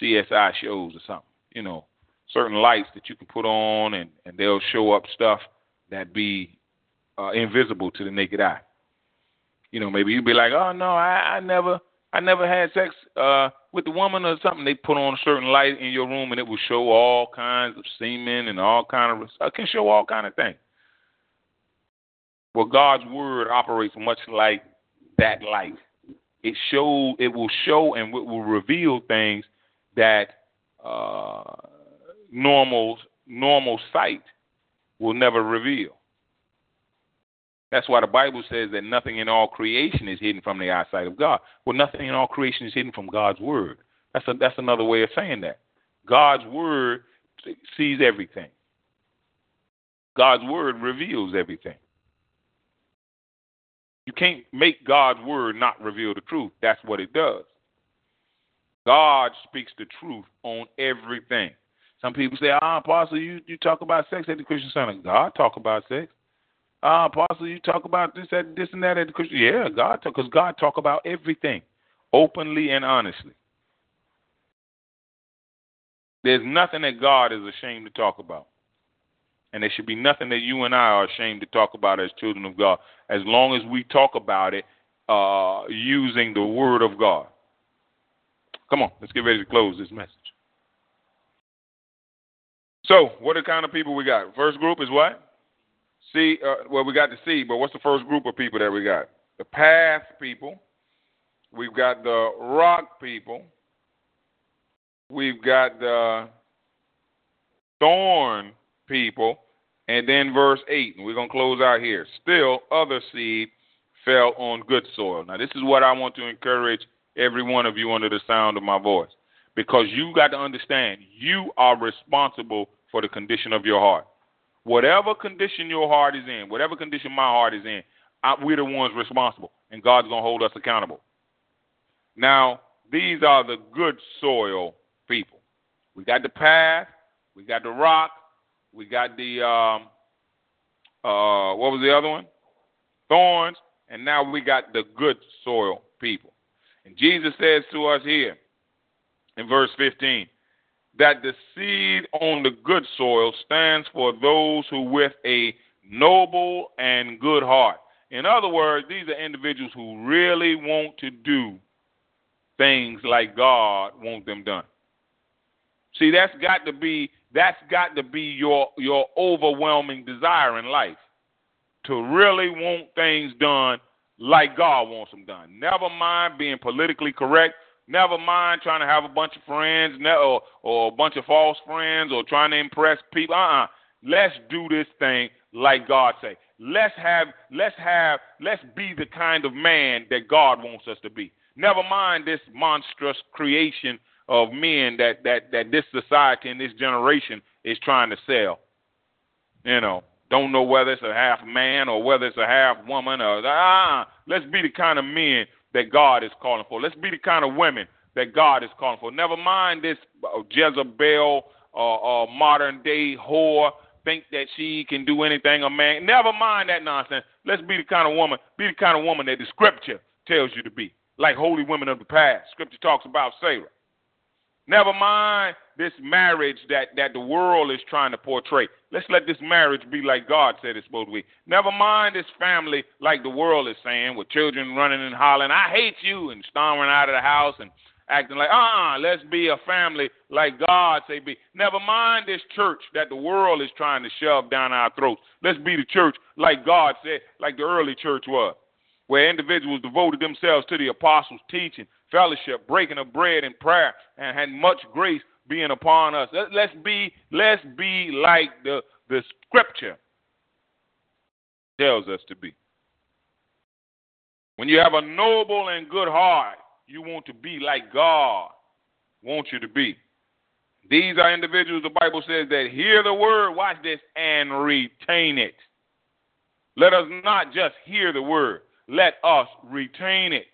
CSI shows or something. You know, certain lights that you can put on and, and they'll show up stuff that be uh, invisible to the naked eye. You know, maybe you'd be like, Oh no, I, I never I never had sex uh, with the woman or something. They put on a certain light in your room and it will show all kinds of semen and all kind of uh, can show all kind of things. Well, God's word operates much like that light. It show it will show and it will reveal things that uh, normal normal sight will never reveal. That's why the Bible says that nothing in all creation is hidden from the eyesight of God. Well, nothing in all creation is hidden from God's word. That's a, that's another way of saying that. God's word sees everything. God's word reveals everything. You can't make God's word not reveal the truth. That's what it does. God speaks the truth on everything. Some people say, ah, Apostle, you, you talk about sex at the Christian Center. God talk about sex. Ah, Apostle, you talk about this, that, this and that at the Christian. Yeah, God talk, because God talk about everything openly and honestly. There's nothing that God is ashamed to talk about. And there should be nothing that you and I are ashamed to talk about as children of God, as long as we talk about it uh, using the Word of God. Come on, let's get ready to close this message. So, what are the kind of people we got? First group is what? See, uh, well, we got the C, but what's the first group of people that we got? The path people. We've got the rock people. We've got the thorn people. And then verse 8, and we're going to close out here. Still, other seed fell on good soil. Now, this is what I want to encourage every one of you under the sound of my voice. Because you got to understand, you are responsible for the condition of your heart. Whatever condition your heart is in, whatever condition my heart is in, I, we're the ones responsible, and God's going to hold us accountable. Now, these are the good soil people. We got the path, we got the rock, we got the um, uh, what was the other one? Thorns, and now we got the good soil people. And Jesus says to us here in verse 15 that the seed on the good soil stands for those who with a noble and good heart. In other words, these are individuals who really want to do things like God wants them done. See, that's got to be that's got to be your your overwhelming desire in life to really want things done like God wants them done. Never mind being politically correct. Never mind trying to have a bunch of friends or, or a bunch of false friends or trying to impress people. Uh-uh. Let's do this thing like God say. Let's have let's have let's be the kind of man that God wants us to be. Never mind this monstrous creation of men that that that this society and this generation is trying to sell. You know, don't know whether it's a half man or whether it's a half woman or ah. Let's be the kind of men that God is calling for. Let's be the kind of women that God is calling for. Never mind this uh, Jezebel, uh, uh, modern day whore, think that she can do anything a man. Never mind that nonsense. Let's be the kind of woman, be the kind of woman that the scripture tells you to be, like holy women of the past. Scripture talks about Sarah. Never mind this marriage that, that the world is trying to portray. Let's let this marriage be like God said it's supposed to be. Never mind this family like the world is saying, with children running and hollering, I hate you, and storming out of the house and acting like, uh-uh, let's be a family like God say be. Never mind this church that the world is trying to shove down our throats. Let's be the church like God said, like the early church was, where individuals devoted themselves to the apostles' teaching, fellowship, breaking of bread and prayer, and had much grace being upon us. Let's be, let's be like the, the scripture tells us to be. When you have a noble and good heart, you want to be like God wants you to be. These are individuals, the Bible says, that hear the word, watch this, and retain it. Let us not just hear the word, let us retain it.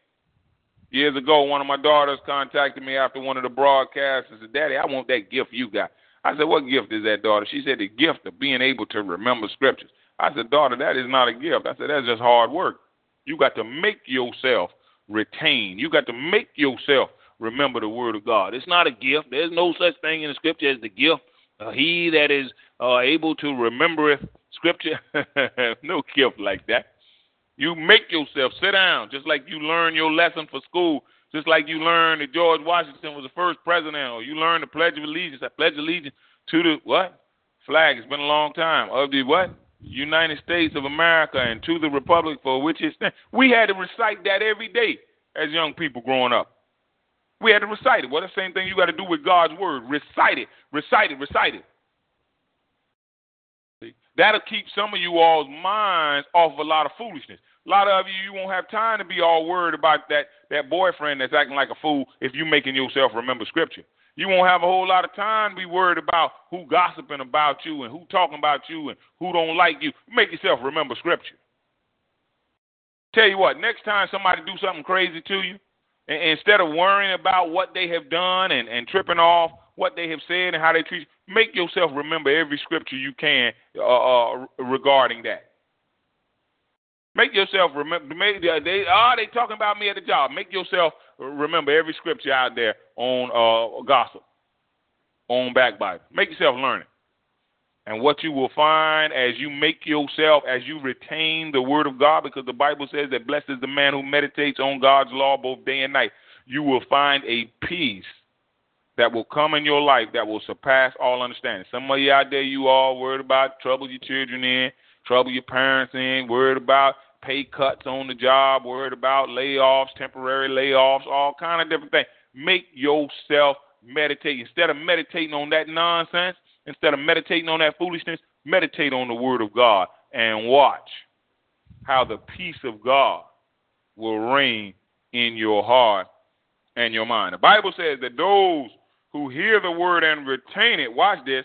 Years ago, one of my daughters contacted me after one of the broadcasts and said, Daddy, I want that gift you got. I said, What gift is that, daughter? She said, The gift of being able to remember scriptures. I said, Daughter, that is not a gift. I said, That's just hard work. You got to make yourself retain. You got to make yourself remember the word of God. It's not a gift. There's no such thing in the scripture as the gift. Uh, he that is uh, able to remember scripture, no gift like that. You make yourself sit down, just like you learn your lesson for school, just like you learn that George Washington was the first president, or you learn the Pledge of Allegiance. I pledge allegiance to the what? Flag. It's been a long time. Of the what? United States of America and to the republic for which it stands. We had to recite that every day as young people growing up. We had to recite it. Well, the same thing you got to do with God's word. Recite it, recite it, recite it. That'll keep some of you all's minds off of a lot of foolishness. A lot of you, you won't have time to be all worried about that, that boyfriend that's acting like a fool if you're making yourself remember scripture. You won't have a whole lot of time to be worried about who gossiping about you and who talking about you and who don't like you. Make yourself remember scripture. Tell you what, next time somebody do something crazy to you, instead of worrying about what they have done and, and tripping off what they have said and how they treat you, make yourself remember every scripture you can uh, uh, regarding that. Make yourself remember. Make, they are they talking about me at the job. Make yourself remember every scripture out there on uh, gossip, on backbite. Make yourself learn it. And what you will find as you make yourself, as you retain the word of God, because the Bible says that blessed is the man who meditates on God's law both day and night, you will find a peace that will come in your life that will surpass all understanding. Some of you out there, you all worried about trouble your children in, trouble your parents in, worried about pay cuts on the job, worried about layoffs, temporary layoffs, all kind of different things. Make yourself meditate. Instead of meditating on that nonsense, instead of meditating on that foolishness, meditate on the word of God and watch how the peace of God will reign in your heart and your mind. The Bible says that those who hear the word and retain it, watch this,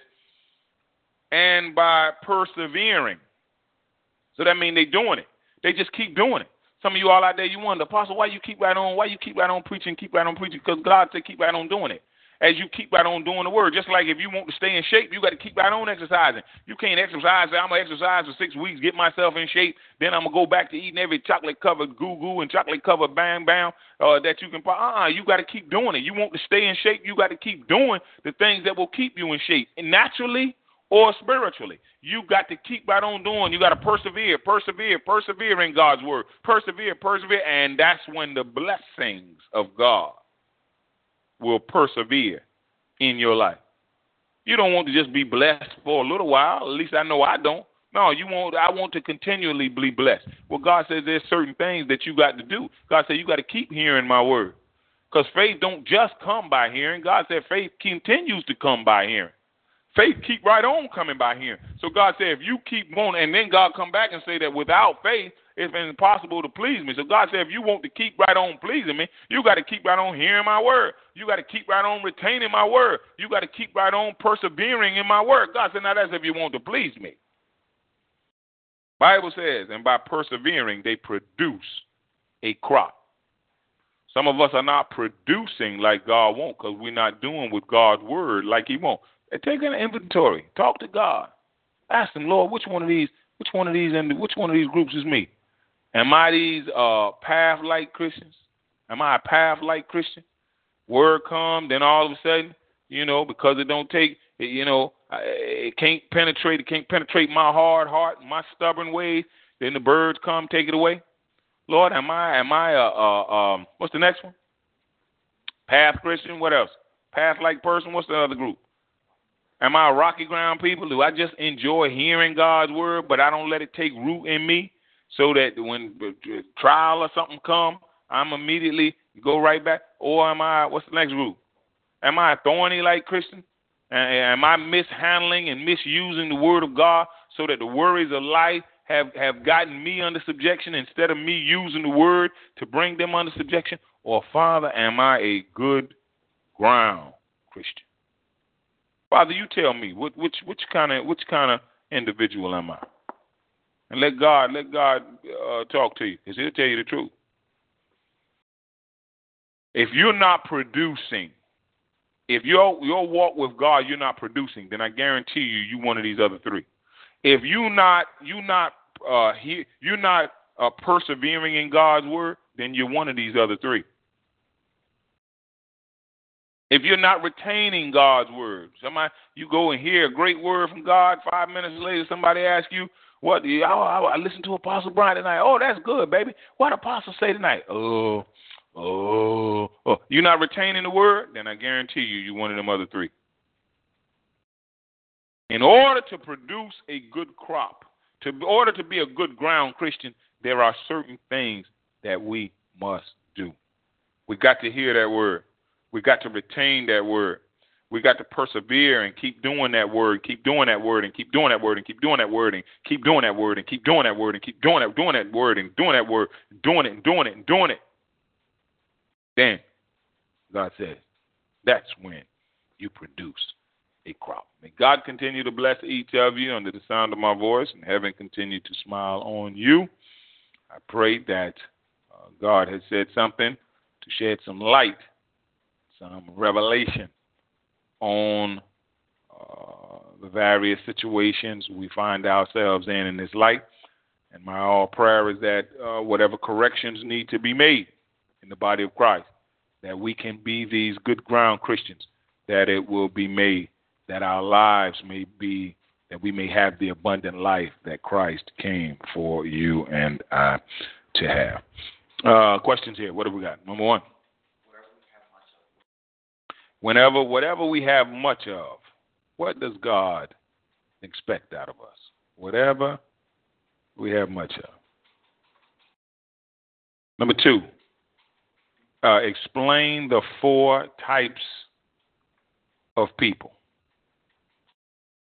and by persevering. So that means they're doing it. They just keep doing it. Some of you all out there, you wonder, Apostle, why you keep right on? Why you keep right on preaching, keep right on preaching? Because God said keep right on doing it. As you keep right on doing the word, just like if you want to stay in shape, you got to keep right on exercising. You can't exercise. I'm gonna exercise for six weeks, get myself in shape, then I'm gonna go back to eating every chocolate covered goo goo and chocolate covered bang bang uh, that you can. Uh, uh you got to keep doing it. You want to stay in shape, you got to keep doing the things that will keep you in shape. And naturally, or spiritually. You got to keep right on doing. You got to persevere, persevere, persevere in God's word. Persevere, persevere, and that's when the blessings of God will persevere in your life. You don't want to just be blessed for a little while. At least I know I don't. No, you want I want to continually be blessed. Well, God says there's certain things that you got to do. God said you got to keep hearing my word. Because faith don't just come by hearing. God said faith continues to come by hearing. Faith keep right on coming by hearing. So God said, if you keep going, and then God come back and say that without faith, it's impossible to please me. So God said, if you want to keep right on pleasing me, you got to keep right on hearing my word. You got to keep right on retaining my word. You got to keep right on persevering in my word. God said, now that's if you want to please me. Bible says, and by persevering, they produce a crop. Some of us are not producing like God wants because we're not doing with God's word like He wants. Take an inventory. Talk to God. Ask Him, Lord, which one of these, which one of these, and which one of these groups is me? Am I these uh, path-like Christians? Am I a path-like Christian? Word come, then all of a sudden, you know, because it don't take, you know, it can't penetrate, it can't penetrate my hard heart, my stubborn ways. Then the birds come, take it away. Lord, am I am I um what's the next one? Path Christian. What else? Path like person. What's the other group? Am I a rocky ground people? Do I just enjoy hearing God's word, but I don't let it take root in me, so that when trial or something come, I'm immediately go right back? Or am I? What's the next group? Am I a thorny like Christian? Am I mishandling and misusing the word of God so that the worries of life have, have gotten me under subjection instead of me using the word to bring them under subjection? Or, Father, am I a good ground Christian? Father, you tell me which which kind of which kind of individual am I? And let God let God uh, talk to you, because He'll tell you the truth. If you're not producing, if your your walk with God you're not producing, then I guarantee you you one of these other three. If you not you not uh he, you're not uh, persevering in God's word, then you're one of these other three. If you're not retaining God's word, somebody you go and hear a great word from God, five minutes later somebody asks you, "What? Oh, I listened to Apostle Bryan tonight. Oh, that's good, baby. What Apostle say tonight? Oh, oh, oh. You're not retaining the word, then I guarantee you, you're one of them other three. In order to produce a good crop, to in order to be a good ground Christian, there are certain things that we must do. We got to hear that word. We got to retain that word. We got to persevere and keep doing that word, keep doing that word, and keep doing that word, and keep doing that word, and keep doing that word, and keep doing that word, and keep doing that, doing that word, and doing that word, doing it, and doing it, and doing it. Then God says, that's when you produce a crop. May God continue to bless each of you under the sound of my voice, and heaven continue to smile on you. I pray that uh, God has said something to shed some light, some revelation on uh, the various situations we find ourselves in in this life. And my all prayer is that uh, whatever corrections need to be made in the body of Christ, that we can be these good ground Christians, that it will be made that our lives may be, that we may have the abundant life that Christ came for you and I to have. Uh, questions here. What have we got? Number one. Whenever, whatever we have much of, what does God expect out of us? Whatever we have much of. Number two, uh, explain the four types of people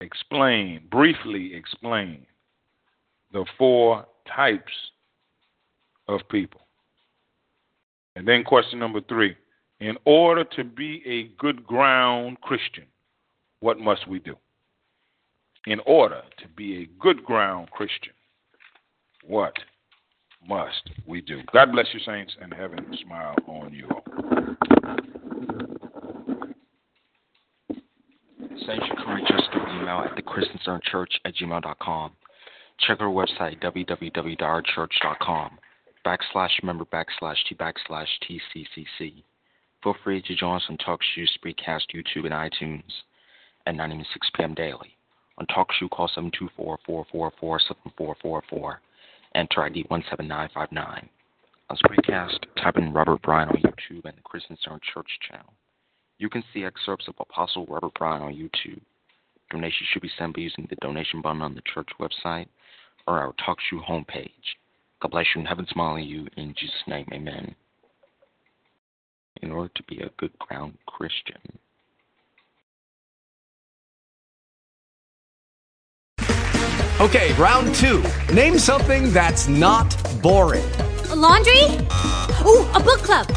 explain, briefly explain the four types of people. And then question number three in order to be a good ground Christian, what must we do? In order to be a good ground Christian, what must we do? God bless you, saints, and heaven smile on you all. Can reach us through email at thechristianstonechurch at gmail.com. Check our website, www.ourchurch.com, backslash member backslash t backslash tccc. Feel free to join us on TalkShoe, Spreecast, YouTube, and iTunes at 9 and 6 p.m. daily. On TalkShoe, call 724-444-7444. Enter ID 17959. On Spreecast, type in Robert Bryan on YouTube and the Christian Stone Church channel. You can see excerpts of Apostle Robert Bryan on YouTube. Donations should be sent by using the donation button on the church website or our TalkShoe homepage. God bless you and heaven smile on you in Jesus' name, amen. In order to be a good ground Christian. Okay, round two. Name something that's not boring. A laundry? Ooh, a book club.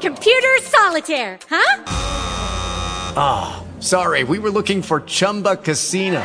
Computer solitaire, huh? Ah, oh, sorry, we were looking for Chumba Casino.